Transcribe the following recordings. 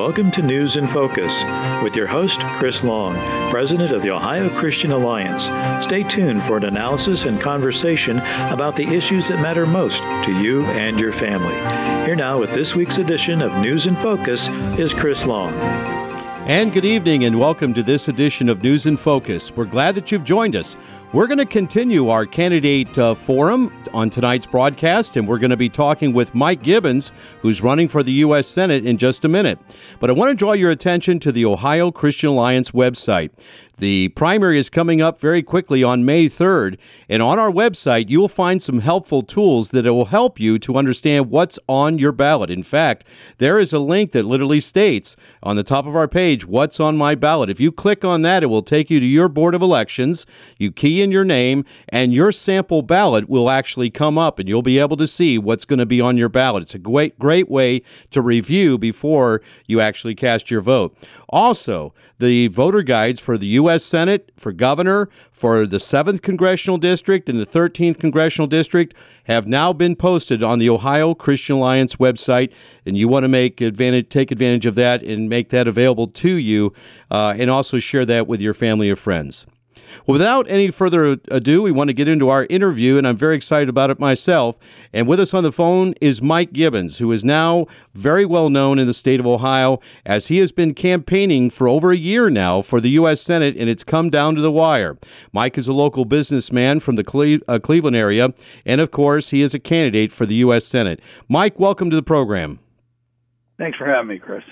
welcome to News in Focus with your host, Chris Long, President of the Ohio Christian Alliance. Stay tuned for an analysis and conversation about the issues that matter most to you and your family. Here now with this week's edition of News in Focus is Chris Long. And good evening, and welcome to this edition of News in Focus. We're glad that you've joined us. We're going to continue our candidate uh, forum on tonight's broadcast, and we're going to be talking with Mike Gibbons, who's running for the U.S. Senate in just a minute. But I want to draw your attention to the Ohio Christian Alliance website. The primary is coming up very quickly on May 3rd, and on our website, you'll find some helpful tools that will help you to understand what's on your ballot. In fact, there is a link that literally states on the top of our page, What's on my ballot. If you click on that, it will take you to your Board of Elections. You key in your name, and your sample ballot will actually come up, and you'll be able to see what's going to be on your ballot. It's a great, great way to review before you actually cast your vote. Also, the voter guides for the U.S. Senate, for governor, for the 7th Congressional District, and the 13th Congressional District have now been posted on the Ohio Christian Alliance website. And you want to make advantage, take advantage of that and make that available to you, uh, and also share that with your family or friends. Well, without any further ado, we want to get into our interview, and I'm very excited about it myself. And with us on the phone is Mike Gibbons, who is now very well known in the state of Ohio as he has been campaigning for over a year now for the U.S. Senate, and it's come down to the wire. Mike is a local businessman from the Cle- uh, Cleveland area, and of course, he is a candidate for the U.S. Senate. Mike, welcome to the program. Thanks for having me, Chris.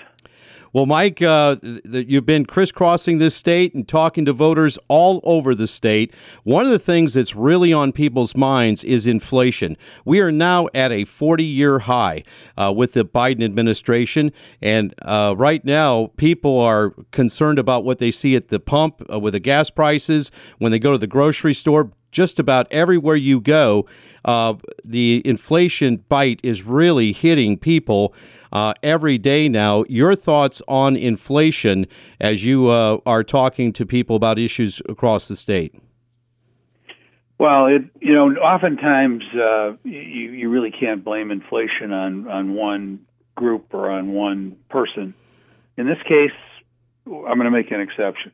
Well, Mike, uh, th- you've been crisscrossing this state and talking to voters all over the state. One of the things that's really on people's minds is inflation. We are now at a 40 year high uh, with the Biden administration. And uh, right now, people are concerned about what they see at the pump uh, with the gas prices, when they go to the grocery store. Just about everywhere you go, uh, the inflation bite is really hitting people uh, every day now. Your thoughts on inflation as you uh, are talking to people about issues across the state? Well, it you know oftentimes uh, you you really can't blame inflation on on one group or on one person. In this case, I'm going to make an exception.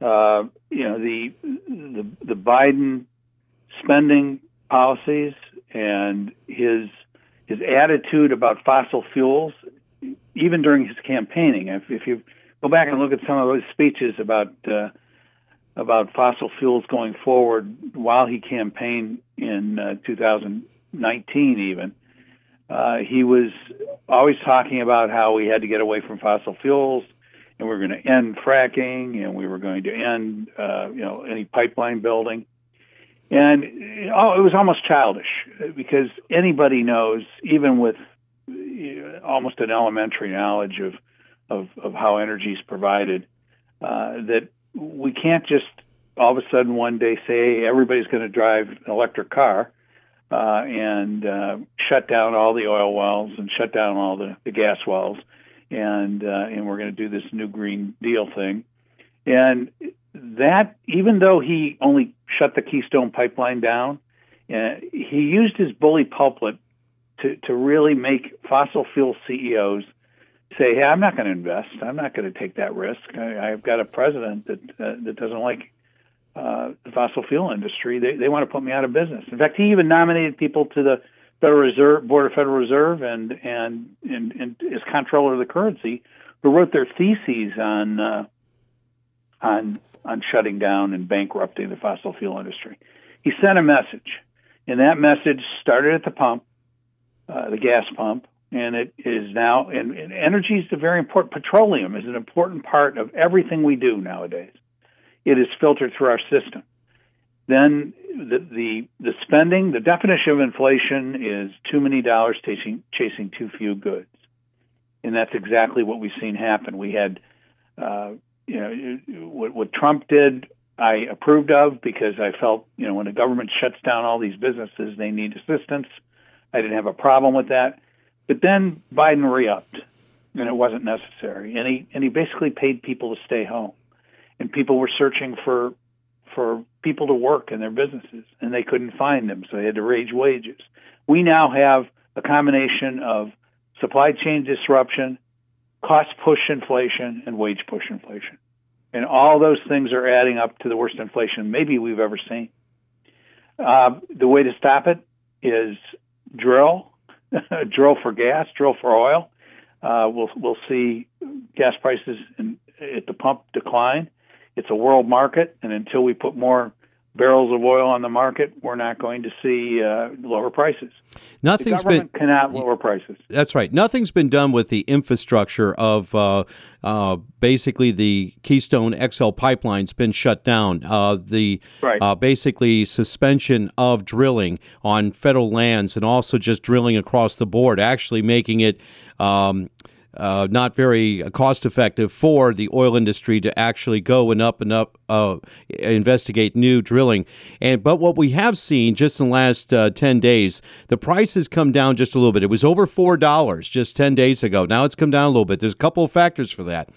Uh, you know the the the Biden spending policies and his his attitude about fossil fuels, even during his campaigning. If, if you go back and look at some of those speeches about uh, about fossil fuels going forward while he campaigned in uh, 2019, even uh, he was always talking about how we had to get away from fossil fuels and we are going to end fracking and we were going to end uh, you know any pipeline building and oh, it was almost childish because anybody knows, even with almost an elementary knowledge of of, of how energy is provided, uh, that we can't just all of a sudden one day say everybody's going to drive an electric car uh, and uh, shut down all the oil wells and shut down all the, the gas wells, and uh, and we're going to do this new green deal thing. And that, even though he only shut the Keystone Pipeline down, uh, he used his bully pulpit to to really make fossil fuel CEOs say, "Hey, I'm not going to invest. I'm not going to take that risk. I, I've got a president that uh, that doesn't like uh, the fossil fuel industry. They they want to put me out of business. In fact, he even nominated people to the Federal Reserve Board of Federal Reserve and and and, and as comptroller of the currency, who wrote their theses on uh, on on shutting down and bankrupting the fossil fuel industry. He sent a message, and that message started at the pump, uh, the gas pump, and it is now. And, and energy is a very important. Petroleum is an important part of everything we do nowadays. It is filtered through our system. Then the, the the spending, the definition of inflation is too many dollars chasing chasing too few goods, and that's exactly what we've seen happen. We had uh, you know what, what Trump did I approved of because I felt you know when the government shuts down all these businesses they need assistance. I didn't have a problem with that. But then Biden re-upped and it wasn't necessary. And he and he basically paid people to stay home. And people were searching for for people to work in their businesses and they couldn't find them, so they had to raise wages. We now have a combination of supply chain disruption, cost push inflation, and wage push inflation. And all those things are adding up to the worst inflation maybe we've ever seen. Uh, the way to stop it is drill, drill for gas, drill for oil. Uh, we'll we'll see gas prices in, at the pump decline. It's a world market, and until we put more barrels of oil on the market, we're not going to see uh, lower prices. Nothing's the government been cannot lower prices. That's right. Nothing's been done with the infrastructure of uh, uh, basically the Keystone XL pipeline's been shut down. Uh, the right. Uh, basically suspension of drilling on federal lands and also just drilling across the board, actually making it. Um, uh, not very cost effective for the oil industry to actually go and up and up uh, investigate new drilling. And but what we have seen just in the last uh, ten days, the price has come down just a little bit. It was over four dollars just ten days ago. Now it's come down a little bit. There's a couple of factors for that.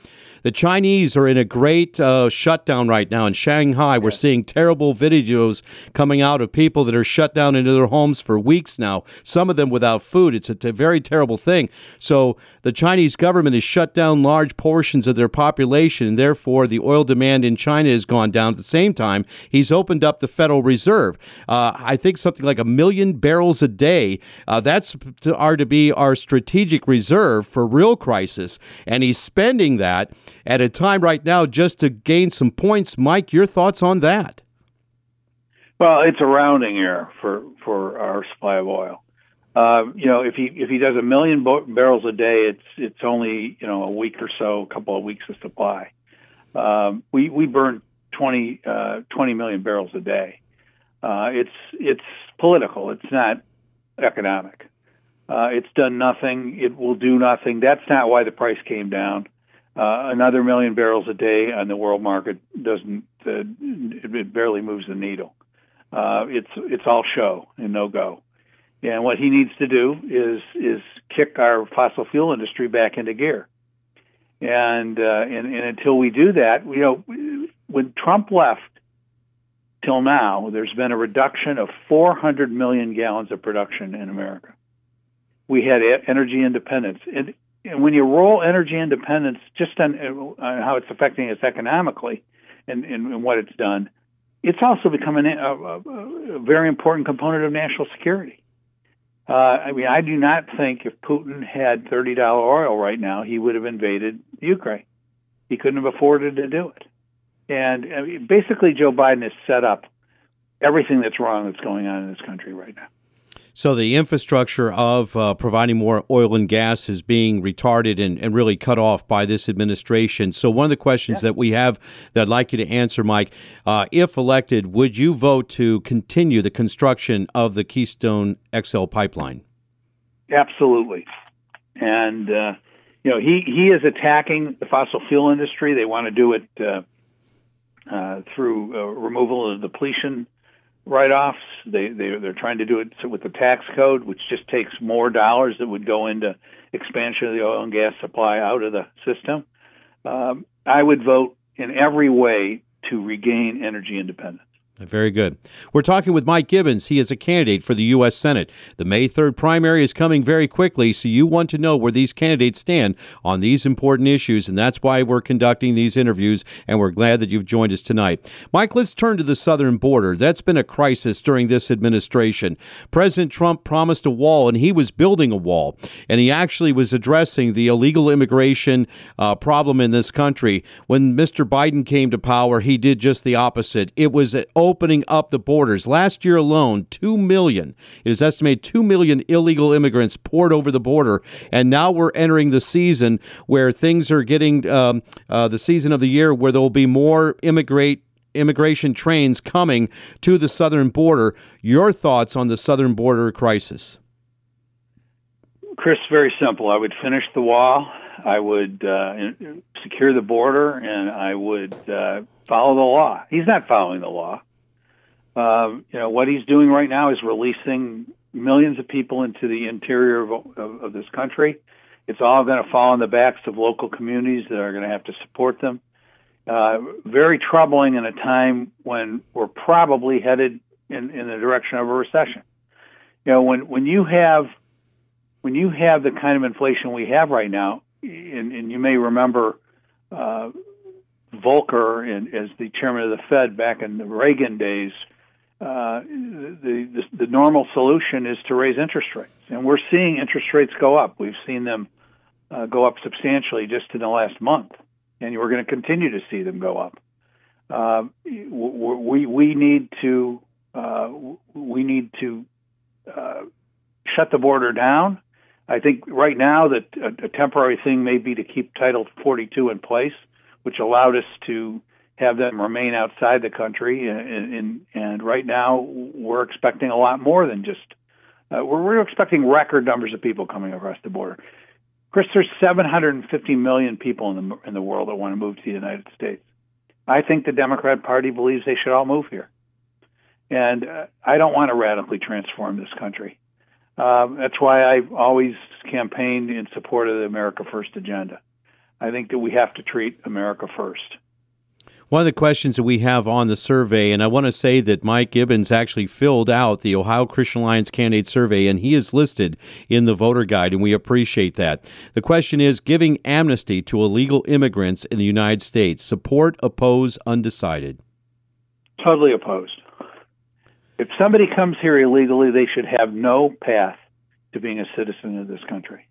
The Chinese are in a great uh, shutdown right now in Shanghai. We're seeing terrible videos coming out of people that are shut down into their homes for weeks now, some of them without food. It's a t- very terrible thing. So the Chinese government has shut down large portions of their population, and therefore the oil demand in China has gone down. At the same time, he's opened up the Federal Reserve. Uh, I think something like a million barrels a day. Uh, that's to, are to be our strategic reserve for real crisis, and he's spending that at a time right now just to gain some points. Mike, your thoughts on that? Well, it's a rounding error for for our supply of oil. Uh, you know, if he if he does a million bo- barrels a day, it's it's only you know a week or so, a couple of weeks of supply. Um, we we burn 20, uh, 20 million barrels a day. Uh, it's it's political. It's not economic. Uh, it's done nothing. It will do nothing. That's not why the price came down. Uh, another million barrels a day on the world market doesn't uh, it, barely moves the needle. Uh, it's it's all show and no go. And what he needs to do is is kick our fossil fuel industry back into gear. And uh, and, and until we do that, you know, when Trump left till now, there's been a reduction of 400 million gallons of production in America. We had energy independence, and when you roll energy independence just on, on how it's affecting us economically and, and, and what it's done, it's also become a, a, a, very important component of national security. Uh, I mean, I do not think if Putin had thirty dollar oil right now, he would have invaded Ukraine. He couldn't have afforded to do it. And I mean, basically, Joe Biden has set up everything that's wrong that's going on in this country right now. So the infrastructure of uh, providing more oil and gas is being retarded and, and, really cut off by this administration. So one of the questions yeah. that we have that I'd like you to answer, Mike, uh, if elected, would you vote to continue the construction of the Keystone XL pipeline? Absolutely. And uh, you know he he is attacking the fossil fuel industry. They want to do it uh, uh, through uh, removal of depletion write-offs. They, they they're trying to do it with the tax code, which just takes more dollars that would go into expansion of the oil and gas supply out of the system. Um, I would vote in every way to regain energy independence. Very good. We're talking with Mike Gibbons. He is a candidate for the U.S. Senate. The May 3rd primary is coming very quickly, so you want to know where these candidates stand on these important issues, and that's why we're conducting these interviews, and we're glad that you've joined us tonight. Mike, let's turn to the southern border. That's been a crisis during this administration. President Trump promised a wall, and he was building a wall, and he actually was addressing the illegal immigration uh, problem in this country. When Mr. Biden came to power, he did just the opposite. It was opening up the borders. Last year alone, 2 million, it is estimated 2 million illegal immigrants poured over the border. And now we're entering the season where things are getting um, uh, the season of the year where there will be more immigrate immigration trains coming to the southern border. Your thoughts on the southern border crisis? Chris, very simple. I would finish the wall. I would uh, secure the border, and I would uh, follow the law. He's not following the law. Um, you know what he's doing right now is releasing millions of people into the interior of, of, of this country. It's all going to fall on the backs of local communities that are going to have to support them. Uh, very troubling in a time when we're probably headed in, in the direction of a recession. You know, when when you have when you have the kind of inflation we have right now, and, and, you may remember uh, Volcker as the chairman of the Fed back in the Reagan days. Uh, the, the the normal solution is to raise interest rates, and we're seeing interest rates go up. We've seen them uh, go up substantially just in the last month, and we're going to continue to see them go up. Uh, we we need to uh, we need to uh, shut the border down. I think right now that a, a, temporary thing may be to keep Title 42 in place, which allowed us to have them remain outside the country. And, and, and right now we're expecting a lot more than just uh, we're, we're expecting record numbers of people coming across the border. Chris, there's 750 million people in the in the world that want to move to the United States. I think the Democrat Party believes they should all move here. And uh, I don't want to radically transform this country. Uh, that's why I've always campaigned in support of the America First agenda. I think that we have to treat America first. One of the questions that we have on the survey, and I want to say that Mike Gibbons actually filled out the Ohio Christian Alliance candidate survey, and he is listed in the voter guide, and we appreciate that. The question is giving amnesty to illegal immigrants in the United States. Support, oppose, undecided. Totally opposed. If somebody comes here illegally, they should have no path to being a citizen of this country.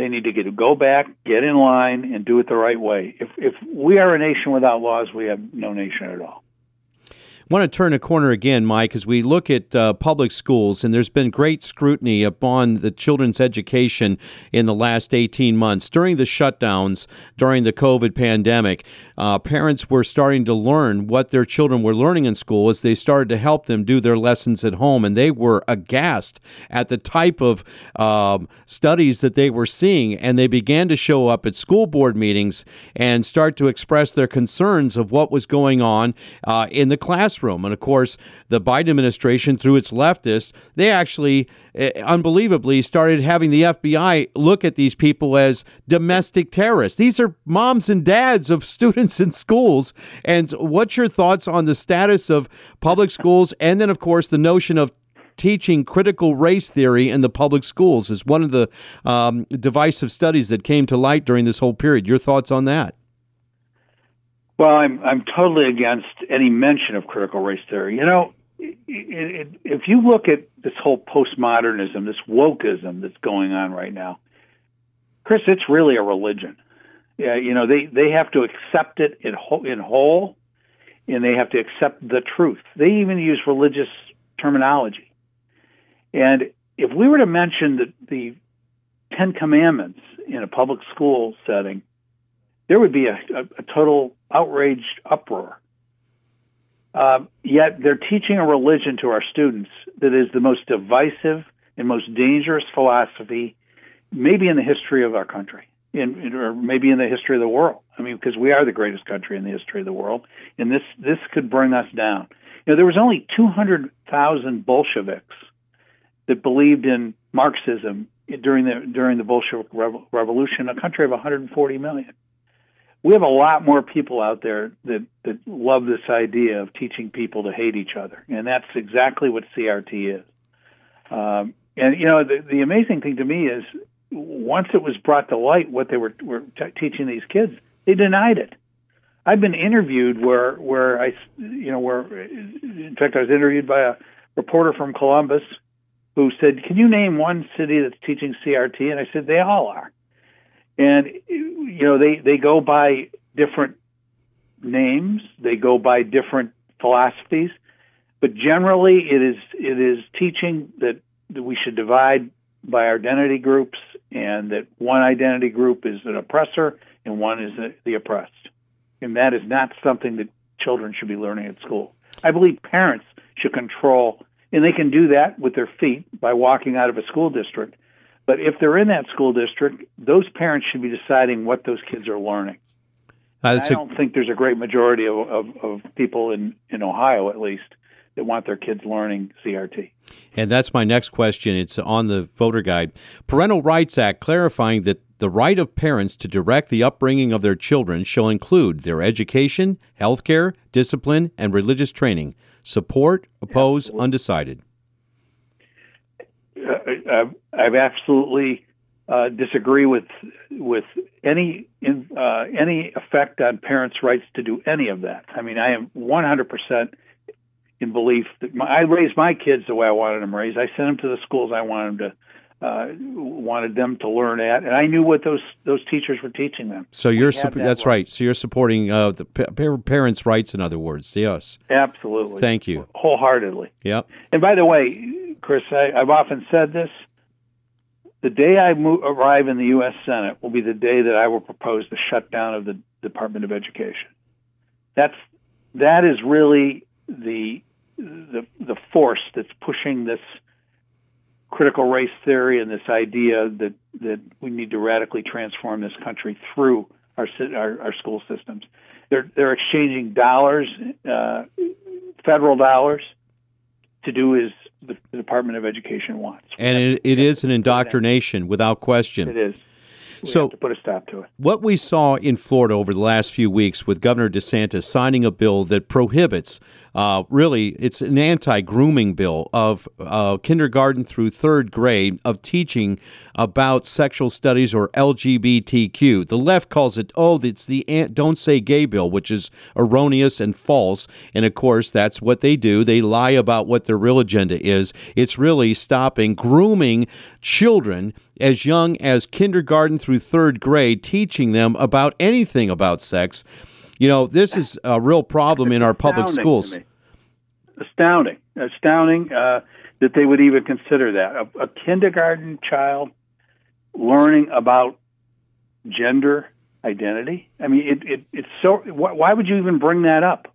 They need to get go back, get in line, and do it the right way. If if we are a nation without laws, we have no nation at all want to turn a corner again, Mike, as we look at uh, public schools, and there's been great scrutiny upon the children's education in the last 18 months. During the shutdowns, during the COVID pandemic, uh, parents were starting to learn what their children were learning in school as they started to help them do their lessons at home, and they were aghast at the type of um, studies that they were seeing, and they began to show up at school board meetings and start to express their concerns of what was going on uh, in the classroom classroom. And of course, the Biden administration, through its leftists, they actually uh, unbelievably started having the FBI look at these people as domestic terrorists. These are moms and dads of students in schools. And what's your thoughts on the status of public schools? And then, of course, the notion of teaching critical race theory in the public schools is one of the um, divisive studies that came to light during this whole period. Your thoughts on that? Well, I'm I'm totally against any mention of critical race theory. You know, it, it, if you look at this whole postmodernism, this wokeism that's going on right now, Chris, it's really a religion. Yeah, you know, they they have to accept it in whole, in whole, and they have to accept the truth. They even use religious terminology. And if we were to mention the, the Ten Commandments in a public school setting, there would be a, a, a total outraged uproar. Uh, yet they're teaching a religion to our students that is the most divisive and most dangerous philosophy, maybe in the history of our country, in, or maybe in the history of the world. I mean, because we are the greatest country in the history of the world, and this this could bring us down. You know, there was only 200,000 Bolsheviks that believed in Marxism during the during the Bolshevik Revolution, a country of 140 million we have a lot more people out there that that love this idea of teaching people to hate each other, and that's exactly what CRT is. Um, and you know, the, the amazing thing to me is once it was brought to light what they were were t- teaching these kids, they denied it. I've been interviewed where where I you know where in fact I was interviewed by a reporter from Columbus who said, "Can you name one city that's teaching CRT?" And I said, "They all are." And you know they they go by different names, they go by different philosophies, but generally it is it is teaching that, that we should divide by identity groups, and that one identity group is an oppressor and one is the oppressed, and that is not something that children should be learning at school. I believe parents should control, and they can do that with their feet by walking out of a school district but if they're in that school district, those parents should be deciding what those kids are learning. Uh, I don't a, think there's a great majority of, of, of people in, in Ohio, at least, that want their kids learning CRT. And that's my next question. It's on the voter guide. Parental Rights Act clarifying that the right of parents to direct the upbringing of their children shall include their education, health care, discipline, and religious training. Support, oppose, undecided. Uh, I've absolutely uh, disagree with with any in, uh, any effect on parents' rights to do any of that. I mean, I am 100 percent in belief that my, I raised my kids the way I wanted them raised. I sent them to the schools I wanted them to uh, wanted them to learn at, and I knew what those those teachers were teaching them. So you're su- that that's right. So you're supporting uh, the pa- parents' rights, in other words. Yes, absolutely. Thank you wholeheartedly. Yep. And by the way, Chris, I, I've often said this. The day I move, arrive in the U.S. Senate will be the day that I will propose the shutdown of the Department of Education. That's that is really the the the force that's pushing this critical race theory and this idea that that we need to radically transform this country through our our, our school systems. They're they're exchanging dollars, uh, federal dollars, to do as the, the Department of Education wants. And it, it is an indoctrination without question. It is. We so to put a stop to it. What we saw in Florida over the last few weeks with Governor DeSantis signing a bill that prohibits uh, really, it's an anti grooming bill of uh, kindergarten through third grade of teaching about sexual studies or LGBTQ. The left calls it, oh, it's the Don't Say Gay bill, which is erroneous and false. And of course, that's what they do. They lie about what their real agenda is. It's really stopping grooming children as young as kindergarten through third grade, teaching them about anything about sex. You know, this is a real problem in our public schools. Astounding, astounding uh, that they would even consider that a, a kindergarten child learning about gender identity. I mean, it, it it's so. Why would you even bring that up?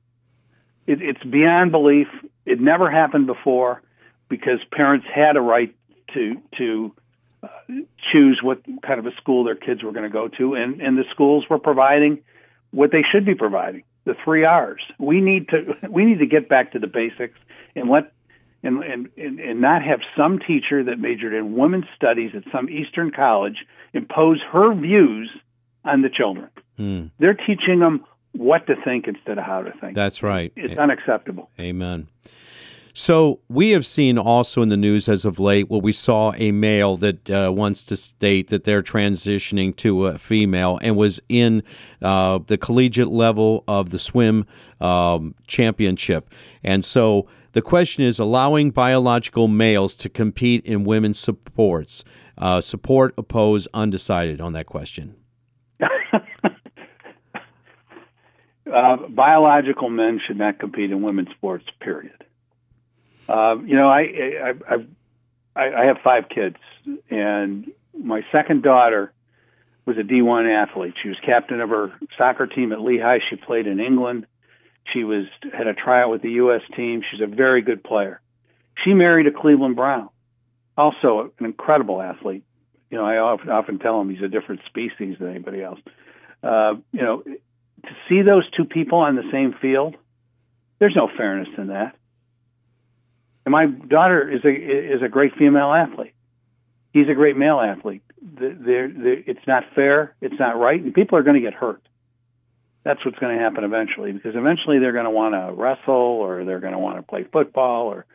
It, it's beyond belief. It never happened before because parents had a right to to choose what kind of a school their kids were going to go to, and and the schools were providing what they should be providing the three R's. We need to we need to get back to the basics and let and and and not have some teacher that majored in women's studies at some Eastern college impose her views on the children. Hmm. They're teaching them what to think instead of how to think. That's right. It's unacceptable. Amen. So we have seen also in the news as of late where we saw a male that uh, wants to state that they're transitioning to a female and was in uh, the collegiate level of the swim um, championship. And so the question is allowing biological males to compete in women's sports. Uh, support, oppose, undecided on that question. Uh, biological men should not compete in women's sports, period. Uh, you know, I, I, I, I have five kids, and my second daughter was a D1 athlete. She was captain of her soccer team at Lehigh. She played in England. She was had a tryout with the U.S. team. She's a very good player. She married a Cleveland Brown, also an incredible athlete. You know, I often, often tell him he's a different species than anybody else. Uh, you know, to see those two people on the same field, there's no fairness in that. And my daughter is a is a great female athlete. He's a great male athlete. They're, they're, it's not fair. It's not right, and people are going to get hurt. That's what's going to happen eventually, because eventually they're going to want to wrestle, or they're going to want to play football, or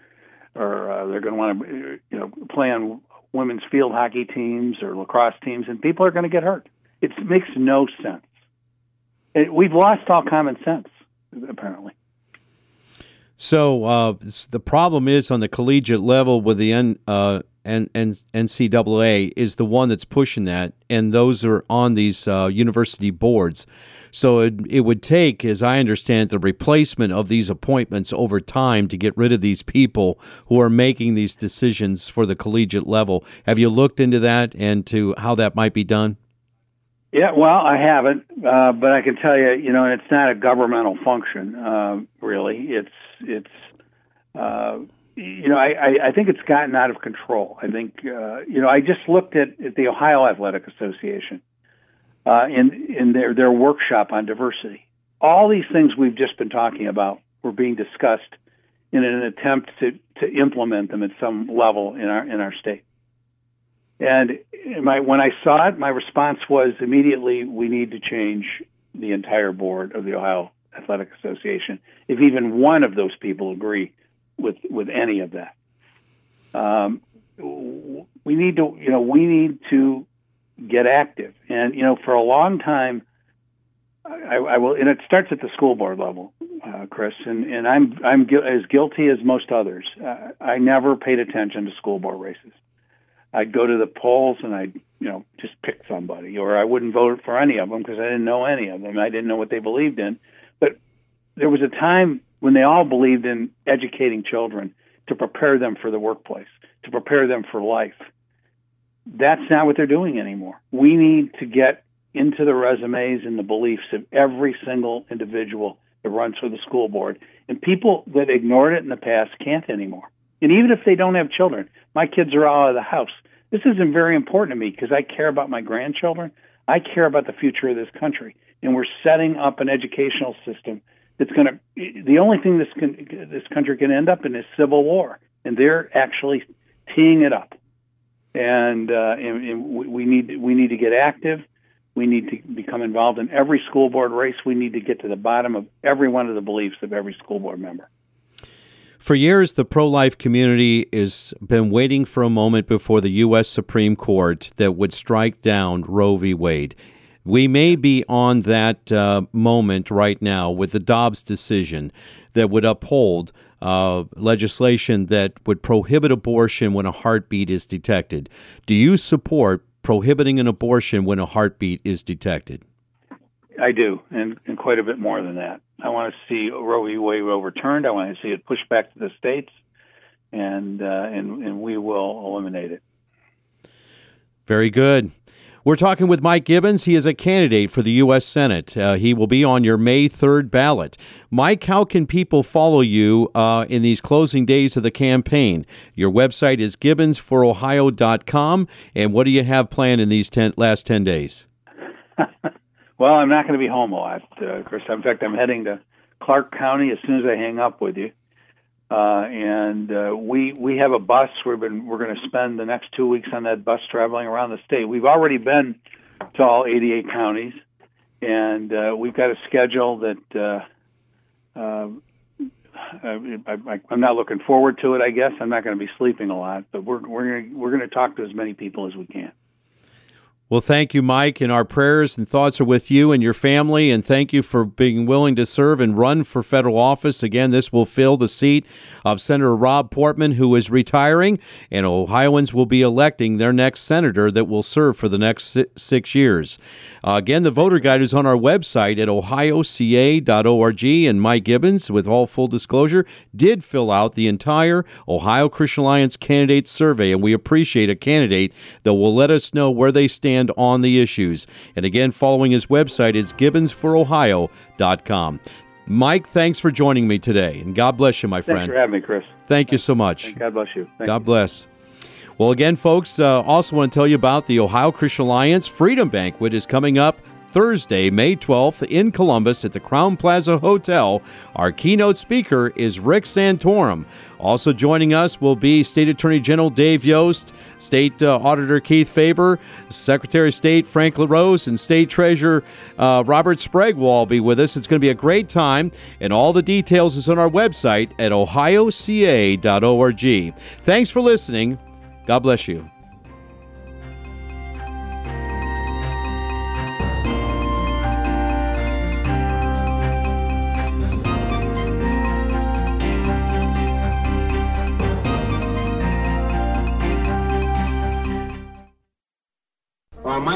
or uh, they're going to want to you know play on women's field hockey teams or lacrosse teams, and people are going to get hurt. It makes no sense. It, we've lost all common sense, apparently. So uh, the problem is on the collegiate level with the N, uh, N, N, NCAA is the one that's pushing that, and those are on these uh, university boards. So it, it would take, as I understand the replacement of these appointments over time to get rid of these people who are making these decisions for the collegiate level. Have you looked into that and to how that might be done? Yeah, well, I haven't, uh, but I can tell you, you know, it's not a governmental function, uh, really. It's it's uh, you know, I, I I think it's gotten out of control. I think uh, you know, I just looked at, at the Ohio Athletic Association uh, in in their their workshop on diversity. All these things we've just been talking about were being discussed in an attempt to to implement them at some level in our in our state. And my, when I saw it, my response was immediately, we need to change the entire board of the Ohio Athletic Association. If even one of those people agree with with any of that, um, we need to, you know, we need to get active. And you know, for a long time, I, I will, and it starts at the school board level, uh, Chris. And and I'm I'm gu- as guilty as most others. Uh, I never paid attention to school board races. I'd go to the polls and I'd you know just pick somebody, or I wouldn't vote for any of them because I didn't know any of them. I didn't know what they believed in. But there was a time when they all believed in educating children to prepare them for the workplace, to prepare them for life. That's not what they're doing anymore. We need to get into the resumes and the beliefs of every single individual that runs for the school board. And people that ignored it in the past can't anymore. And even if they don't have children, my kids are all out of the house. This isn't very important to me because I care about my grandchildren. I care about the future of this country. And we're setting up an educational system that's going to, the only thing this, can, this country can end up in is civil war. And they're actually teeing it up. And, uh, and, and we need we need to get active. We need to become involved in every school board race. We need to get to the bottom of every one of the beliefs of every school board member. For years, the pro life community has been waiting for a moment before the U.S. Supreme Court that would strike down Roe v. Wade. We may be on that uh, moment right now with the Dobbs decision that would uphold uh, legislation that would prohibit abortion when a heartbeat is detected. Do you support prohibiting an abortion when a heartbeat is detected? I do, and, and quite a bit more than that. I want to see Roe v. Wade overturned. I want to see it pushed back to the states, and uh, and and we will eliminate it. Very good. We're talking with Mike Gibbons. He is a candidate for the U.S. Senate. Uh, he will be on your May 3rd ballot. Mike, how can people follow you uh, in these closing days of the campaign? Your website is gibbonsforohio.com. And what do you have planned in these ten, last 10 days? well, I'm not going to be home a lot, uh, Chris. In fact, I'm heading to Clark County as soon as I hang up with you. Uh, and uh, we we have a bus. We've been we're going to spend the next two weeks on that bus traveling around the state. We've already been to all 88 counties, and uh, we've got a schedule that uh, uh, I, am not looking forward to it. I guess I'm not going to be sleeping a lot, but we're we're gonna, we're going to talk to as many people as we can. Well, thank you, Mike, and our prayers and thoughts are with you and your family. And thank you for being willing to serve and run for federal office. Again, this will fill the seat of Senator Rob Portman, who is retiring, and Ohioans will be electing their next senator that will serve for the next six years. Uh, again, the voter guide is on our website at ohioca.org. And Mike Gibbons, with all full disclosure, did fill out the entire Ohio Christian Alliance candidate survey, and we appreciate a candidate that will let us know where they stand stand on the issues. And again, following his website is gibbonsforohio.com. Mike, thanks for joining me today, and God bless you, my friend. Thanks for having me, Chris. Thank you so much. God bless you. Thank God you. bless. Well, again, folks, uh, also want to tell you about the Ohio Christian Alliance Freedom Banquet is coming up Thursday, May 12th in Columbus at the Crowne Plaza Hotel. Our keynote speaker is Rick Santorum. Also joining us will be State Attorney General Dave Yost, State uh, Auditor Keith Faber, Secretary of State Frank LaRose, and State Treasurer uh, Robert Sprague will all be with us. It's going to be a great time, and all the details is on our website at ohioca.org. Thanks for listening. God bless you.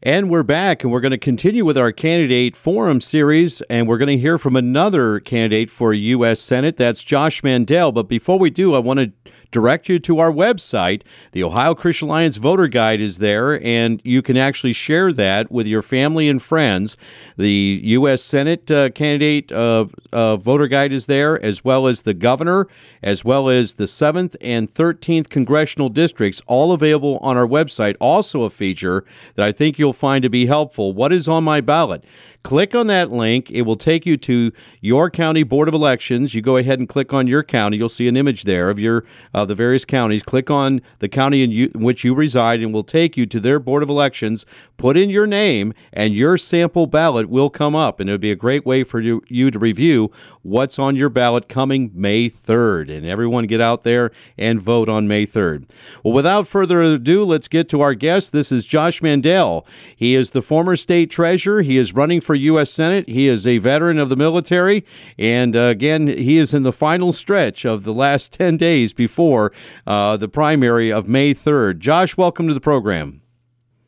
And we're back, and we're going to continue with our candidate forum series, and we're going to hear from another candidate for U.S. Senate. That's Josh Mandel. But before we do, I want to direct you to our website. The Ohio Christian Alliance voter guide is there, and you can actually share that with your family and friends. The U.S. Senate uh, candidate uh, uh, voter guide is there, as well as the governor, as well as the 7th and 13th congressional districts, all available on our website. Also, a feature that I think you'll find to be helpful. What is on my ballot? Click on that link. It will take you to your county board of elections. You go ahead and click on your county. You'll see an image there of your uh, the various counties. Click on the county in, you, in which you reside, and will take you to their board of elections. Put in your name, and your sample ballot will come up, and it'll be a great way for you, you to review what's on your ballot coming May 3rd. And everyone get out there and vote on May 3rd. Well, without further ado, let's get to our guest. This is Josh Mandel. He is the former state treasurer. He is running for U.S. Senate. He is a veteran of the military. And uh, again, he is in the final stretch of the last 10 days before uh, the primary of May 3rd. Josh, welcome to the program.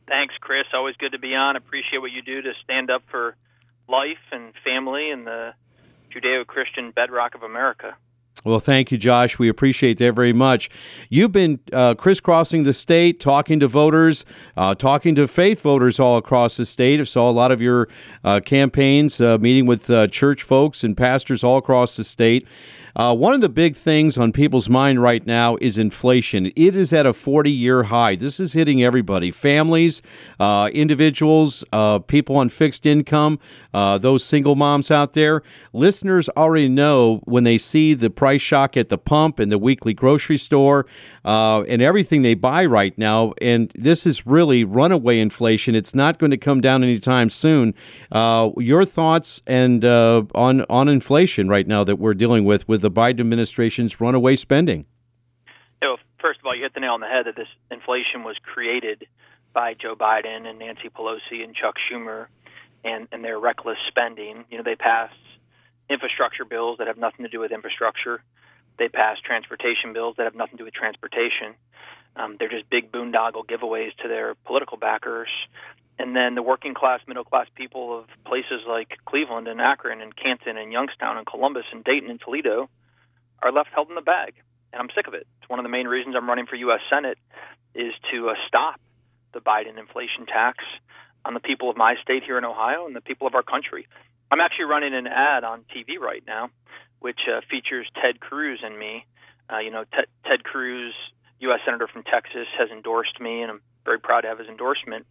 Thanks, Chris. Always good to be on. Appreciate what you do to stand up for life and family and the Judeo Christian bedrock of America. Well, thank you, Josh. We appreciate that very much. You've been uh, crisscrossing the state, talking to voters, uh, talking to faith voters all across the state. I saw a lot of your uh, campaigns, uh, meeting with uh, church folks and pastors all across the state. Uh, one of the big things on people's mind right now is inflation. It is at a 40 year high. This is hitting everybody families, uh, individuals, uh, people on fixed income, uh, those single moms out there. Listeners already know when they see the price shock at the pump and the weekly grocery store uh, and everything they buy right now. And this is really runaway inflation. It's not going to come down anytime soon. Uh, your thoughts and on, on inflation right now that we're dealing with with the Biden administration's runaway spending? You know, first of all, you hit the nail on the head that this inflation was created by Joe Biden and Nancy Pelosi and Chuck Schumer and, and their reckless spending. You know, they passed infrastructure bills that have nothing to do with infrastructure. They passed transportation bills that have nothing to do with transportation. Um, they're just big boondoggle giveaways to their political backers. And then the working class, middle class people of places like Cleveland and Akron and Canton and Youngstown and Columbus and Dayton and Toledo are left held in the bag. And I'm sick of it. It's one of the main reasons I'm running for U.S. Senate is to uh, stop the Biden inflation tax on the people of my state here in Ohio and the people of our country. I'm actually running an ad on TV right now, which uh, features Ted Cruz and me. Uh, you know, Ted, Ted Cruz, U.S. Senator from Texas, has endorsed me, and I'm very proud to have his endorsement.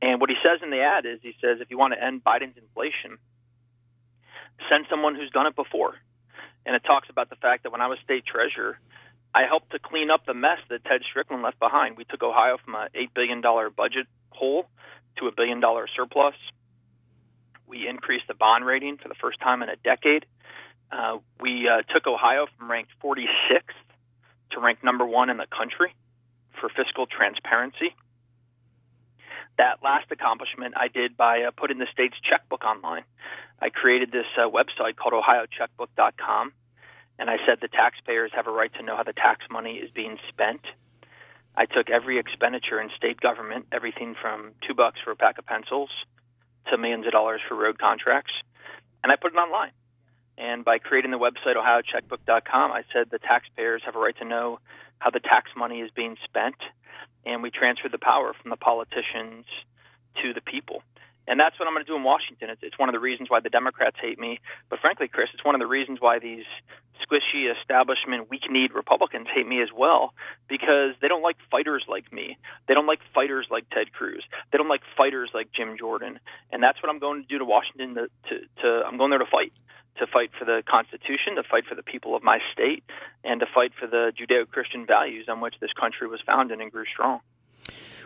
And what he says in the ad is he says, if you want to end Biden's inflation, send someone who's done it before and it talks about the fact that when I was state treasurer, I helped to clean up the mess that Ted Strickland left behind. We took Ohio from an $8 billion budget hole to a billion dollar surplus. We increased the bond rating for the first time in a decade. Uh, we uh, took Ohio from ranked 46th to rank number one in the country for fiscal transparency. That last accomplishment I did by uh, putting the state's checkbook online. I created this uh, website called OhioCheckbook.com, and I said the taxpayers have a right to know how the tax money is being spent. I took every expenditure in state government, everything from two bucks for a pack of pencils to millions of dollars for road contracts, and I put it online. And by creating the website ohiocheckbook.com, I said the taxpayers have a right to know how the tax money is being spent, and we transferred the power from the politicians to the people. And that's what I'm going to do in Washington. It's, it's one of the reasons why the Democrats hate me. But frankly, Chris, it's one of the reasons why these squishy establishment, weak kneed Republicans hate me as well, because they don't like fighters like me. They don't like fighters like Ted Cruz. They don't like fighters like Jim Jordan. And that's what I'm going to do to Washington. To, to, to I'm going there to fight to fight for the Constitution, to fight for the people of my state, and to fight for the Judeo Christian values on which this country was founded and grew strong.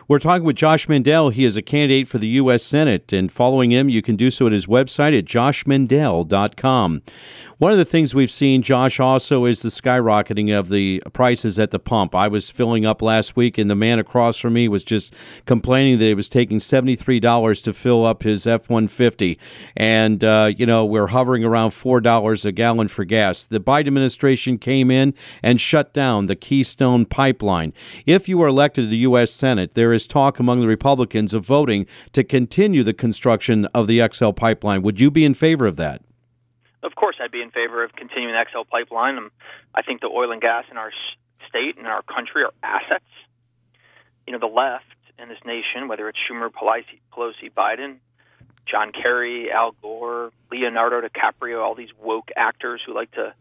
We're talking with Josh Mandel. He is a candidate for the U.S. Senate, and following him, you can do so at his website at joshmandel.com. One of the things we've seen, Josh, also is the skyrocketing of the prices at the pump. I was filling up last week, and the man across from me was just complaining that it was taking $73 to fill up his F 150. And, uh, you know, we're hovering around $4 a gallon for gas. The Biden administration came in and shut down the Keystone pipeline. If you are elected to the U.S. Senate, there is talk among the Republicans of voting to continue the construction of the XL pipeline. Would you be in favor of that? Of course, I'd be in favor of continuing the XL pipeline. Um, I think the oil and gas in our state and our country are assets. You know, the left in this nation, whether it's Schumer, Pelosi, Pelosi Biden, John Kerry, Al Gore, Leonardo DiCaprio, all these woke actors who like to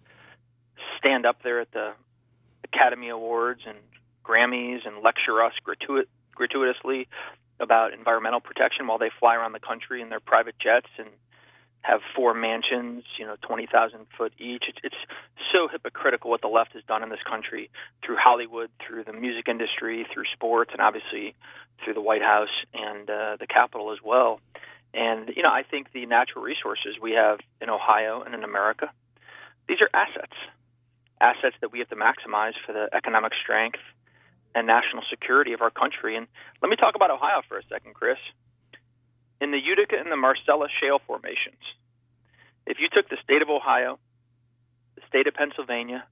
stand up there at the Academy Awards and Grammys and lecture us gratuit- gratuitously about environmental protection while they fly around the country in their private jets and have four mansions, you know, 20,000 foot each. It's, it's so hypocritical what the left has done in this country through Hollywood, through the music industry, through sports, and obviously through the White House and uh, the Capitol as well. And, you know, I think the natural resources we have in Ohio and in America, these are assets, assets that we have to maximize for the economic strength and national security of our country. And let me talk about Ohio for a second, Chris in the Utica and the Marcellus shale formations. If you took the state of Ohio, the state of Pennsylvania,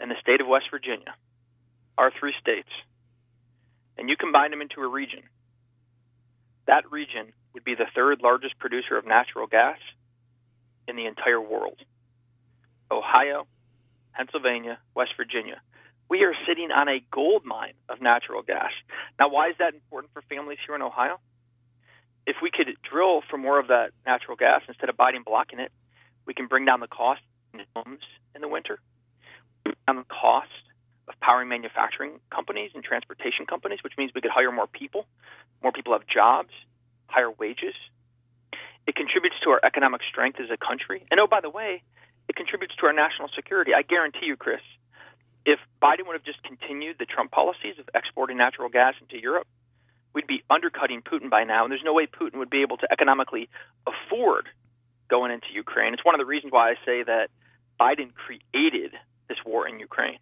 and the state of West Virginia, our three states, and you combine them into a region, that region would be the third largest producer of natural gas in the entire world. Ohio, Pennsylvania, West Virginia. We are sitting on a gold mine of natural gas. Now, why is that important for families here in Ohio? if we could drill for more of that natural gas instead of biting blocking it, we can bring down the cost in homes in the winter, bring down the cost of powering manufacturing companies and transportation companies, which means we could hire more people. More people have jobs, higher wages. It contributes to our economic strength as a country. And oh, by the way, it contributes to our national security. I guarantee you, Chris, if Biden would have just continued the Trump policies of exporting natural gas into Europe, we'd be undercutting Putin by now, and there's no way Putin would be able to economically afford going into Ukraine. It's one of the reasons why I say that Biden created this war in Ukraine.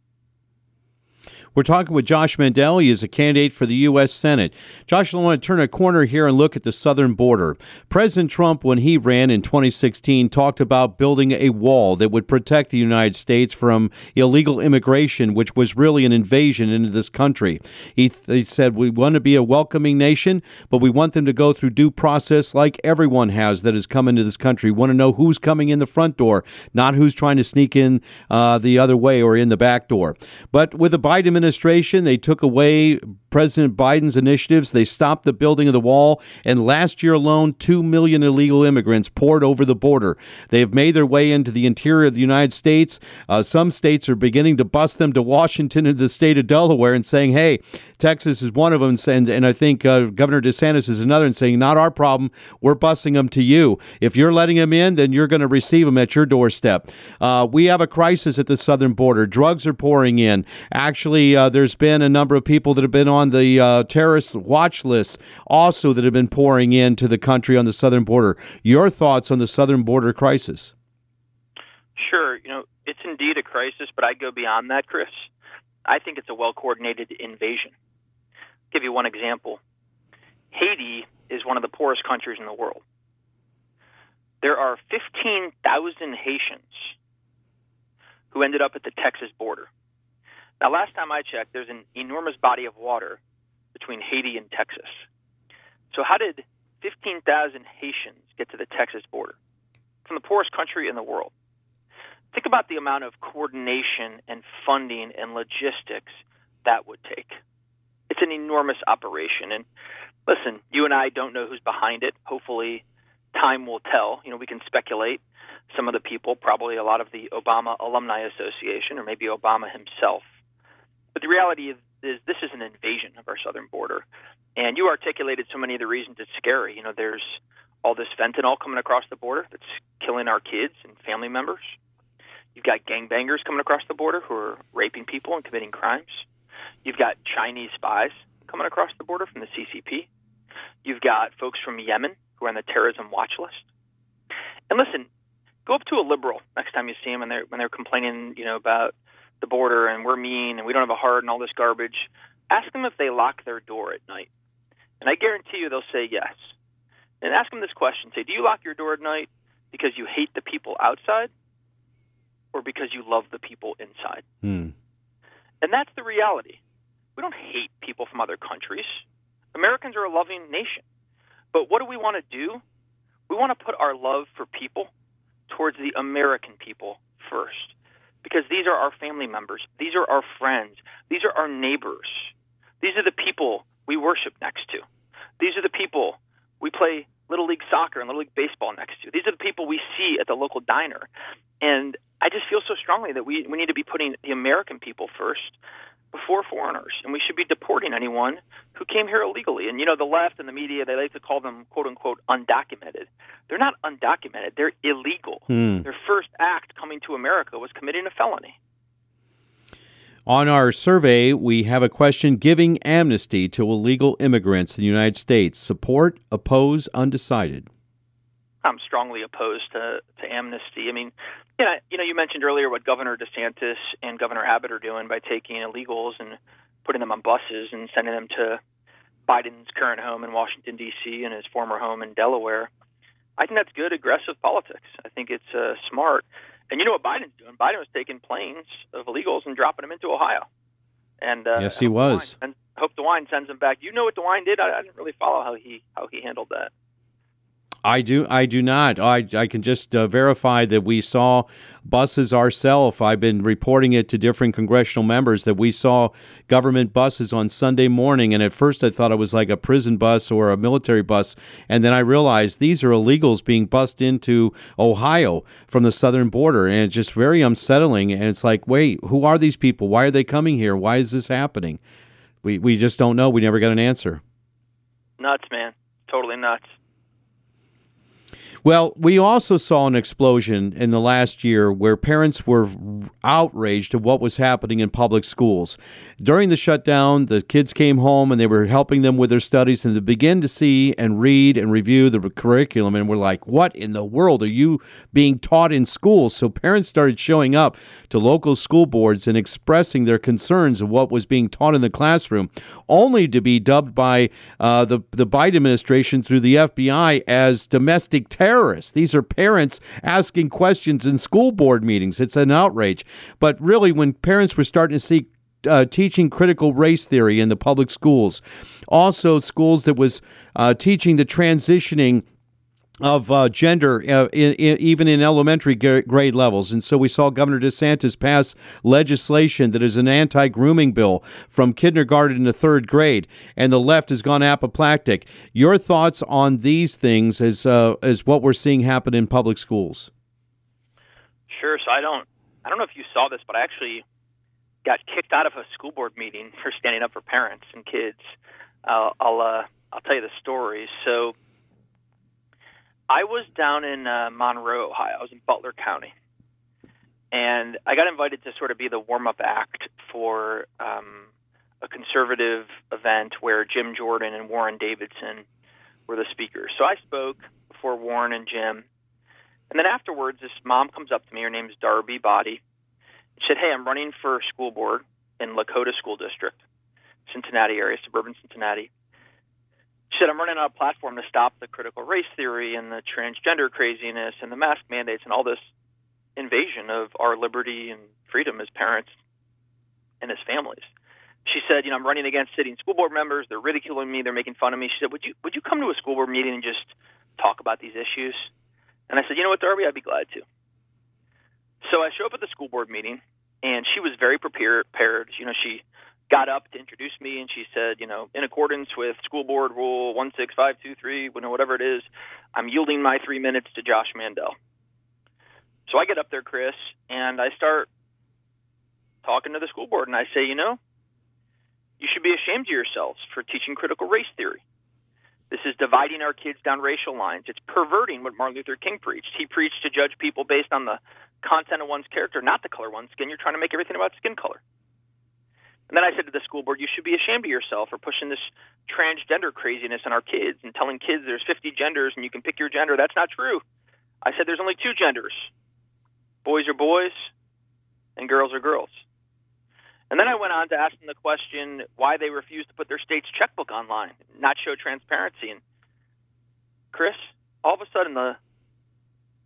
We're talking with Josh Mandel. He is a candidate for the U.S. Senate. Josh, I want to turn a corner here and look at the southern border. President Trump, when he ran in 2016, talked about building a wall that would protect the United States from illegal immigration, which was really an invasion into this country. He, th- he said, We want to be a welcoming nation, but we want them to go through due process like everyone has that has come into this country. We want to know who's coming in the front door, not who's trying to sneak in uh, the other way or in the back door. But with the Biden administration, they took away President Biden's initiatives. They stopped the building of the wall, and last year alone, 2 million illegal immigrants poured over the border. They have made their way into the interior of the United States. Uh, some states are beginning to bust them to Washington and the state of Delaware and saying, hey, Texas is one of them, and, and I think uh, Governor DeSantis is another, and saying, not our problem. We're busing them to you. If you're letting them in, then you're going to receive them at your doorstep. Uh, we have a crisis at the southern border. Drugs are pouring in. Actually, uh, there's been a number of people that have been on the uh, terrorist watch list also that have been pouring into the country on the southern border. Your thoughts on the southern border crisis? Sure. You know, it's indeed a crisis, but I'd go beyond that, Chris. I think it's a well coordinated invasion give you one example. Haiti is one of the poorest countries in the world. There are 15,000 Haitians who ended up at the Texas border. Now, last time I checked, there's an enormous body of water between Haiti and Texas. So, how did 15,000 Haitians get to the Texas border? From the poorest country in the world. think about the amount of coordination and funding and logistics that would take. It's an enormous operation. And listen, you and I don't know who's behind it. Hopefully, time will tell. You know, we can speculate. Some of the people, probably a lot of the Obama Alumni Association, or maybe Obama himself. But the reality is, is this is an invasion of our southern border. And you articulated so many of the reasons it's scary. You know, there's all this fentanyl coming across the border that's killing our kids and family members. You've got gangbangers coming across the border who are raping people and committing crimes. You've got Chinese spies coming across the border from the CCP. You've got folks from Yemen who are on the terrorism watch list. And listen, go up to a liberal next time you see them and they're when they're complaining, you know, about the border and we're mean and we don't have a heart and all this garbage. Ask them if they lock their door at night. And I guarantee you they'll say yes. And ask them this question. Say, do you lock your door at night because you hate the people outside or because you love the people inside? Hmm. And that's the reality. We don't hate people from other countries. Americans are a loving nation. But what do we want to do? We want to put our love for people towards the American people first. Because these are our family members. These are our friends. These are our neighbors. These are the people we worship next to. These are the people we play Little League soccer and Little League baseball next to. These are the people we see at the local diner. And I just feel so strongly that we, we need to be putting the American people first before foreigners, and we should be deporting anyone who came here illegally. And you know, the left and the media they like to call them "quote unquote" undocumented. They're not undocumented; they're illegal. Hmm. Their first act coming to America was committing a felony. On our survey, we have a question giving amnesty to illegal immigrants in the United States. Support, oppose, undecided. I'm strongly opposed to, to amnesty. I mean, yeah, you know, you mentioned earlier what Governor DeSantis and Governor Abbott are doing by taking illegals and putting them on buses and sending them to Biden's current home in Washington D.C. and his former home in Delaware. I think that's good, aggressive politics. I think it's uh, smart. And you know what Biden's doing? Biden was taking planes of illegals and dropping them into Ohio. And uh, yes, he was. And Hope DeWine sends them back. You know what DeWine did? I, I didn't really follow how he how he handled that. I do. I do not. I, I can just uh, verify that we saw buses ourselves. I've been reporting it to different congressional members that we saw government buses on Sunday morning. And at first, I thought it was like a prison bus or a military bus, and then I realized these are illegals being bussed into Ohio from the southern border, and it's just very unsettling. And it's like, wait, who are these people? Why are they coming here? Why is this happening? We we just don't know. We never got an answer. Nuts, man. Totally nuts. Well, we also saw an explosion in the last year where parents were outraged at what was happening in public schools. During the shutdown, the kids came home and they were helping them with their studies and they began to see and read and review the curriculum and were like, What in the world are you being taught in school? So parents started showing up to local school boards and expressing their concerns of what was being taught in the classroom, only to be dubbed by uh, the, the Biden administration through the FBI as domestic terror terrorists. These are parents asking questions in school board meetings. It's an outrage. But really, when parents were starting to see uh, teaching critical race theory in the public schools, also schools that was uh, teaching the transitioning of uh, gender, uh, in, in, even in elementary grade levels. And so we saw Governor DeSantis pass legislation that is an anti grooming bill from kindergarten to third grade, and the left has gone apoplectic. Your thoughts on these things as, uh, as what we're seeing happen in public schools? Sure. So I don't, I don't know if you saw this, but I actually got kicked out of a school board meeting for standing up for parents and kids. I'll, uh, I'll tell you the story. So I was down in uh, Monroe, Ohio. I was in Butler County, and I got invited to sort of be the warm-up act for um, a conservative event where Jim Jordan and Warren Davidson were the speakers. So I spoke before Warren and Jim, and then afterwards, this mom comes up to me. Her name's Darbi Boddy. She said, "Hey, I'm running for school board in Lakota School District, Cincinnati area, suburban Cincinnati." She said, I'm running out a platform to stop the critical race theory and the transgender craziness and the mask mandates and all this invasion of our liberty and freedom as parents and as families. She said, you know, I'm running against sitting school board members. They're ridiculing me. They're making fun of me. She said, would you would you come to a school board meeting and just talk about these issues? And I said, you know what, Darbi, I'd be glad to. So I show up at the school board meeting, and she was very prepared. You know, she got up to introduce me, and she said, you know, in accordance with school board rule one six five two three, whatever it is, I'm yielding my three minutes to Josh Mandel. So I get up there, Chris, and I start talking to the school board, and I say, you know, you should be ashamed of yourselves for teaching critical race theory. This is dividing our kids down racial lines. It's perverting what Martin Luther King preached. He preached to judge people based on the content of one's character, not the color of one's skin. You're trying to make everything about skin color. And then I said to the school board, you should be ashamed of yourself for pushing this transgender craziness on our kids and telling kids there's 50 genders and you can pick your gender. That's not true. I said there's only two genders boys are boys and girls are girls. And then I went on to ask them the question why they refused to put their state's checkbook online, not show transparency. And Chris, all of a sudden the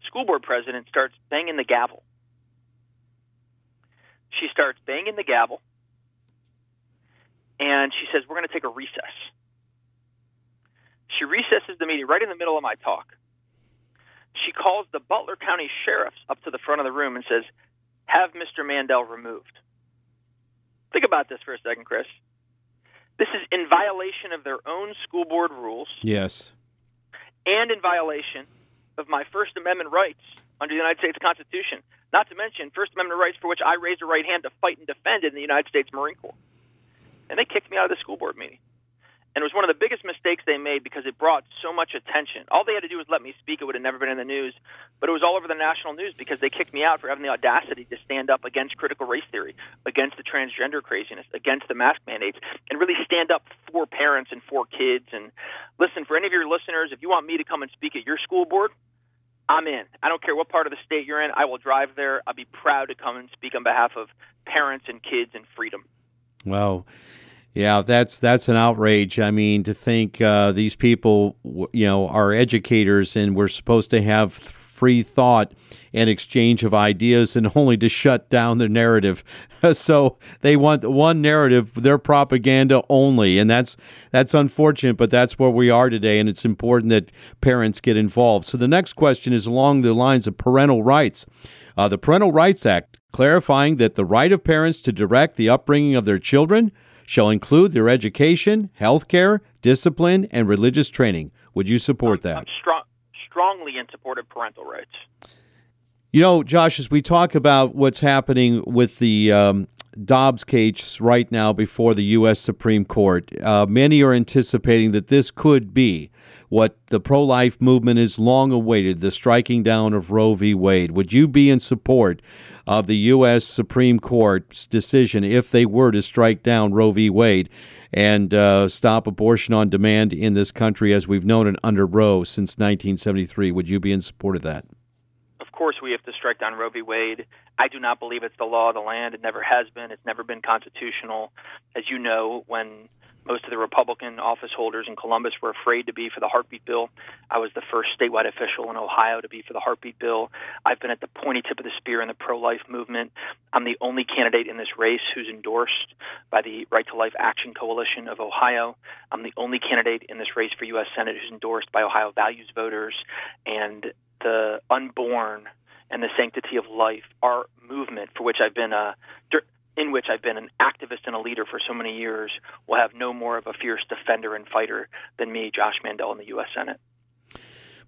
school board president starts banging the gavel. She starts banging the gavel, and she says, We're going to take a recess. She recesses the meeting right in the middle of my talk. She calls the Butler County sheriffs up to the front of the room and says, Have Mr. Mandel removed. Think about this for a second, Chris. This is in violation of their own school board rules. Yes. And in violation of my First Amendment rights under the United States Constitution. Not to mention First Amendment rights for which I raised a right hand to fight and defend in the United States Marine Corps. And they kicked me out of the school board meeting. And it was one of the biggest mistakes they made because it brought so much attention. All they had to do was let me speak. It would have never been in the news. But it was all over the national news because they kicked me out for having the audacity to stand up against critical race theory, against the transgender craziness, against the mask mandates, and really stand up for parents and for kids. And listen, for any of your listeners, if you want me to come and speak at your school board, I'm in. I don't care what part of the state you're in. I will drive there. I'll be proud to come and speak on behalf of parents and kids and freedom. Well, yeah, that's that's an outrage. I mean, to think uh, these people, you know, are educators and we're supposed to have free thought and exchange of ideas, and only to shut down the narrative. so they want one narrative, their propaganda only, and that's that's unfortunate. But that's where we are today, and it's important that parents get involved. So the next question is along the lines of parental rights. Uh, the Parental Rights Act clarifying that the right of parents to direct the upbringing of their children shall include their education, health care, discipline, and religious training. Would you support that? I'm strong, strongly in support of parental rights. You know, Josh, as we talk about what's happening with the um, Dobbs case right now before the U.S. Supreme Court, uh, many are anticipating that this could be what the pro life movement has long awaited the striking down of Roe v. Wade. Would you be in support of the U.S. Supreme Court's decision if they were to strike down Roe v. Wade and uh, stop abortion on demand in this country as we've known it under Roe since 1973. Would you be in support of that? Of course, we have to strike down Roe v. Wade. I do not believe it's the law of the land. It never has been. It's never been constitutional. As you know, when most of the Republican office holders in Columbus were afraid to be for the heartbeat bill. I was the first statewide official in Ohio to be for the heartbeat bill. I've been at the pointy tip of the spear in the pro life movement. I'm the only candidate in this race who's endorsed by the Right to Life Action Coalition of Ohio. I'm the only candidate in this race for U.S. Senate who's endorsed by Ohio values voters and the unborn and the sanctity of life, our movement for which I've been a in which I've been an activist and a leader for so many years, will have no more of a fierce defender and fighter than me, Josh Mandel, in the U.S. Senate.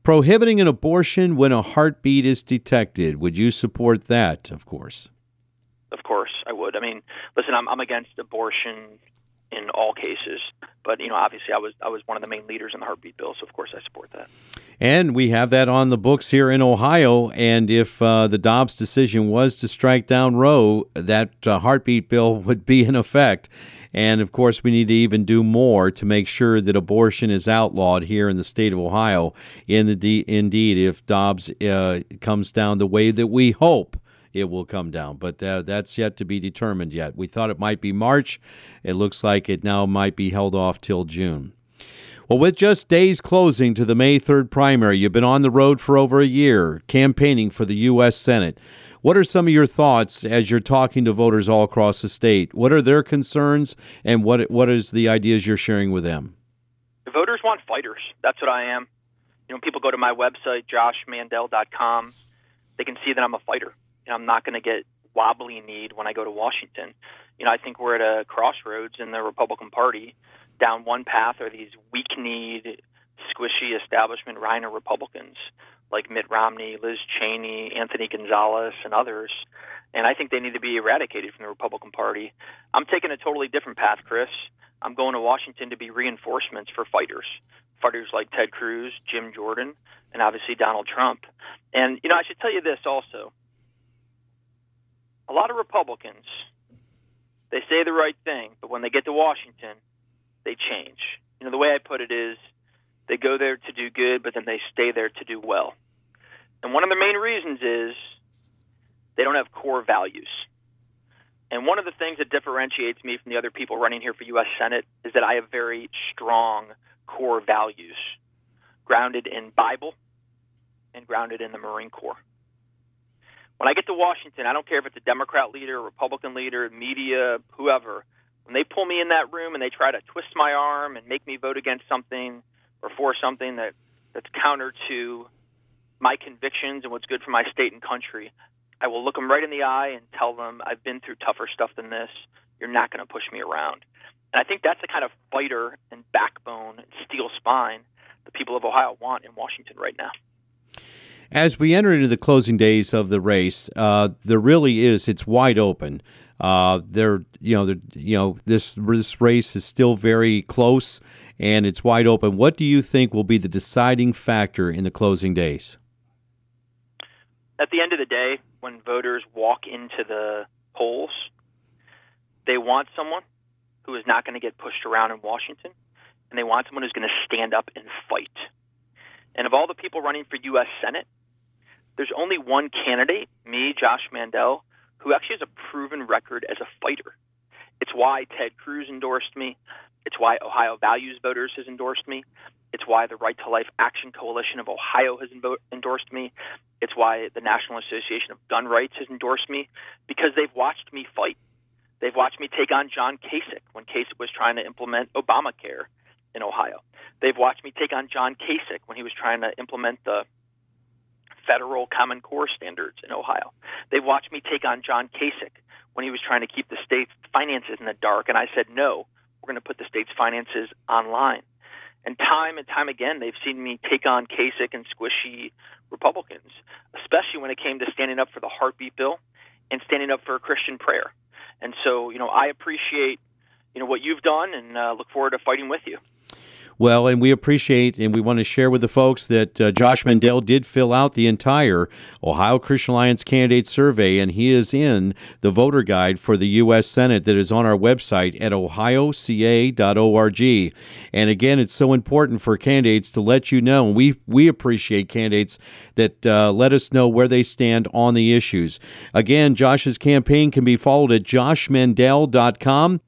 Prohibiting an abortion when a heartbeat is detected. Would you support that, of course? Of course, I would. I mean, listen, I'm, I'm against abortion in all cases. But you know, obviously, I was I was one of the main leaders in the heartbeat bill, so of course I support that. And we have that on the books here in Ohio. And if uh, the Dobbs decision was to strike down Roe, that uh, heartbeat bill would be in effect. And of course, we need to even do more to make sure that abortion is outlawed here in the state of Ohio. In the de- indeed, if Dobbs uh, comes down the way that we hope it will come down. But uh, that's yet to be determined yet. We thought it might be March. It looks like it now might be held off till June. Well, with just days closing to the May 3rd primary, you've been on the road for over a year campaigning for the U.S. Senate. What are some of your thoughts as you're talking to voters all across the state? What are their concerns, and what what is the ideas you're sharing with them? The voters want fighters. That's what I am. You know, people go to my website, joshmandel.com. They can see that I'm a fighter. Know, I'm not going to get wobbly kneed when I go to Washington. You know, I think we're at a crossroads in the Republican Party. Down one path are these weak kneed, squishy establishment RINO Republicans like Mitt Romney, Liz Cheney, Anthony Gonzalez, and others. And I think they need to be eradicated from the Republican Party. I'm taking a totally different path, Chris. I'm going to Washington to be reinforcements for fighters, fighters like Ted Cruz, Jim Jordan, and obviously Donald Trump. And, you know, I should tell you this also. Of Republicans, they say the right thing, but when they get to Washington, they change. You know, the way I put it is they go there to do good, but then they stay there to do well. And one of the main reasons is they don't have core values. And one of the things that differentiates me from the other people running here for U.S. Senate is that I have very strong core values grounded in Bible and grounded in the Marine Corps. When I get to Washington, I don't care if it's a Democrat leader, Republican leader, media, whoever, when they pull me in that room and they try to twist my arm and make me vote against something or for something that that's counter to my convictions and what's good for my state and country, I will look them right in the eye and tell them I've been through tougher stuff than this. You're not going to push me around. And I think that's the kind of fighter and backbone and steel spine the people of Ohio want in Washington right now. As we enter into the closing days of the race, uh, there really is it's wide open. Uh, there, you know, you know, this this race is still very close and it's wide open. What do you think will be the deciding factor in the closing days? At the end of the day, when voters walk into the polls, they want someone who is not going to get pushed around in Washington, and they want someone who's going to stand up and fight. And of all the people running for U.S. Senate, there's only one candidate, me, Josh Mandel, who actually has a proven record as a fighter. It's why Ted Cruz endorsed me. It's why Ohio Values Voters has endorsed me. It's why the Right to Life Action Coalition of Ohio has endorsed me. It's why the National Association of Gun Rights has endorsed me because they've watched me fight. They've watched me take on John Kasich when Kasich was trying to implement Obamacare in Ohio. They've watched me take on John Kasich when he was trying to implement the federal Common Core standards in Ohio. They've watched me take on John Kasich when he was trying to keep the state's finances in the dark, and I said no we're going to put the state's finances online. And time and time again, they've seen me take on Kasich and squishy Republicans, especially when it came to standing up for the heartbeat bill and standing up for a Christian prayer. And so, you know, I appreciate, you know, what you've done and uh, look forward to fighting with you. Well, and we appreciate and we want to share with the folks that uh, Josh Mandel did fill out the entire Ohio Christian Alliance candidate survey, and he is in the voter guide for the U.S. Senate that is on our website at ohioca.org. And again, it's so important for candidates to let you know, and we, we appreciate candidates that uh, let us know where they stand on the issues. Again, Josh's campaign can be followed at joshmandel.com.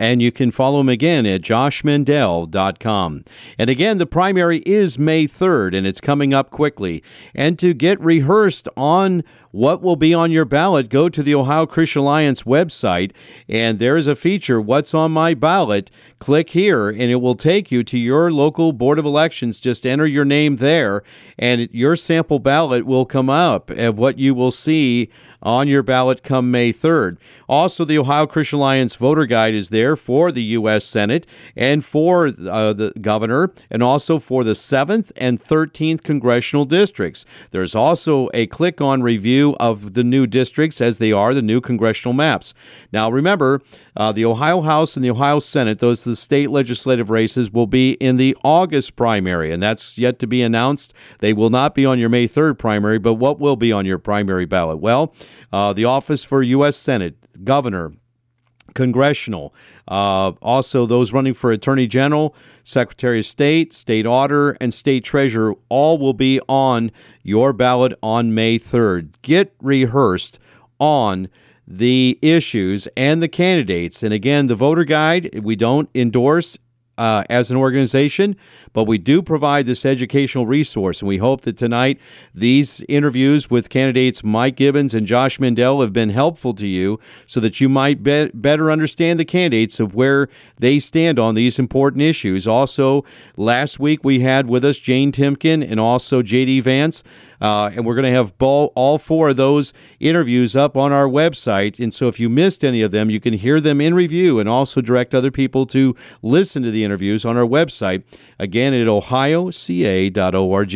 And you can follow him again at joshmandel.com. And again, the primary is May 3rd, and it's coming up quickly. And to get rehearsed on what will be on your ballot, go to the Ohio Christian Alliance website, and there is a feature, What's on My Ballot. Click here, and it will take you to your local Board of Elections. Just enter your name there, and your sample ballot will come up of what you will see on your ballot come May 3rd. Also, the Ohio Christian Alliance voter guide is there for the U.S. Senate and for uh, the governor, and also for the 7th and 13th congressional districts. There's also a click on review of the new districts as they are the new congressional maps. Now, remember, uh, the Ohio House and the Ohio Senate, those the state legislative races, will be in the August primary, and that's yet to be announced. They will not be on your May 3rd primary, but what will be on your primary ballot? Well, uh, the office for U.S. Senate, governor, congressional, uh, also those running for attorney general, secretary of state, state auditor, and state treasurer all will be on your ballot on May 3rd. Get rehearsed on the issues and the candidates. And again, the voter guide, we don't endorse uh, as an organization, but we do provide this educational resource. And we hope that tonight these interviews with candidates Mike Gibbons and Josh Mandel have been helpful to you so that you might be- better understand the candidates of where they stand on these important issues. Also, last week we had with us Jane Timken and also J.D. Vance. Uh, and we're going to have all four of those interviews up on our website. And so if you missed any of them, you can hear them in review and also direct other people to listen to the interviews on our website. Again, at ohioca.org.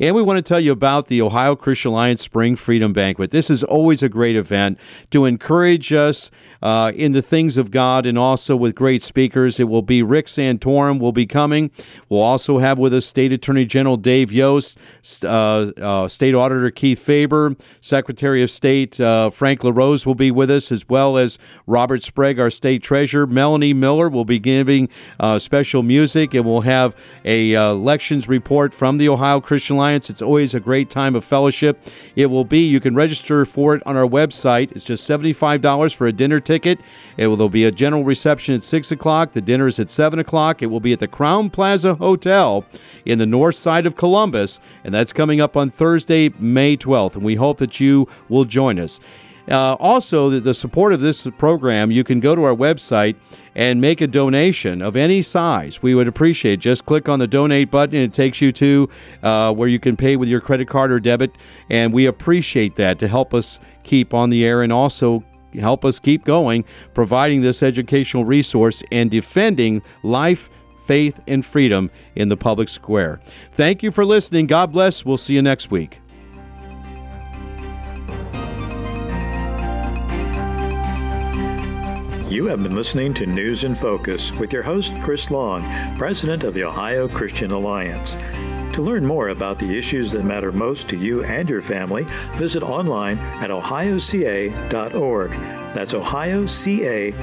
And we want to tell you about the Ohio Christian Alliance Spring Freedom Banquet. This is always a great event to encourage us uh, in the things of God and also with great speakers. It will be Rick Santorum will be coming. We'll also have with us State Attorney General Dave Yost, uh, uh, State Auditor Keith Faber, Secretary of State uh, Frank LaRose will be with us, as well as Robert Sprague, our State Treasurer. Melanie Miller will be giving uh, special music, and we'll have a uh, elections report from the Ohio Christian Alliance. It's always a great time of fellowship. It will be, you can register for it on our website. It's just $75 for a dinner ticket. It will, there'll be a general reception at 6 o'clock. The dinner is at 7 o'clock. It will be at the Crowne Plaza Hotel in the north side of Columbus, and that's coming up on Thursday, May 12th. And we hope that you will join us. Uh, also, the, the, support of this program, you can go to our website and make a donation of any size. We would appreciate it. Just click on the donate button, and it takes you to uh, where you can pay with your credit card or debit. And we appreciate that to help us keep on the air and also help us keep going, providing this educational resource and defending life, faith, and freedom in the public square. Thank you for listening. God bless. We'll see you next week. You have been listening to News in Focus with your host, Chris Long, President of the Ohio Christian Alliance. To learn more about the issues that matter most to you and your family, visit online at ohioca.org. That's ohioca.org.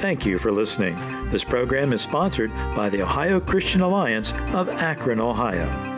Thank you for listening. This program is sponsored by the Ohio Christian Alliance of Akron, Ohio.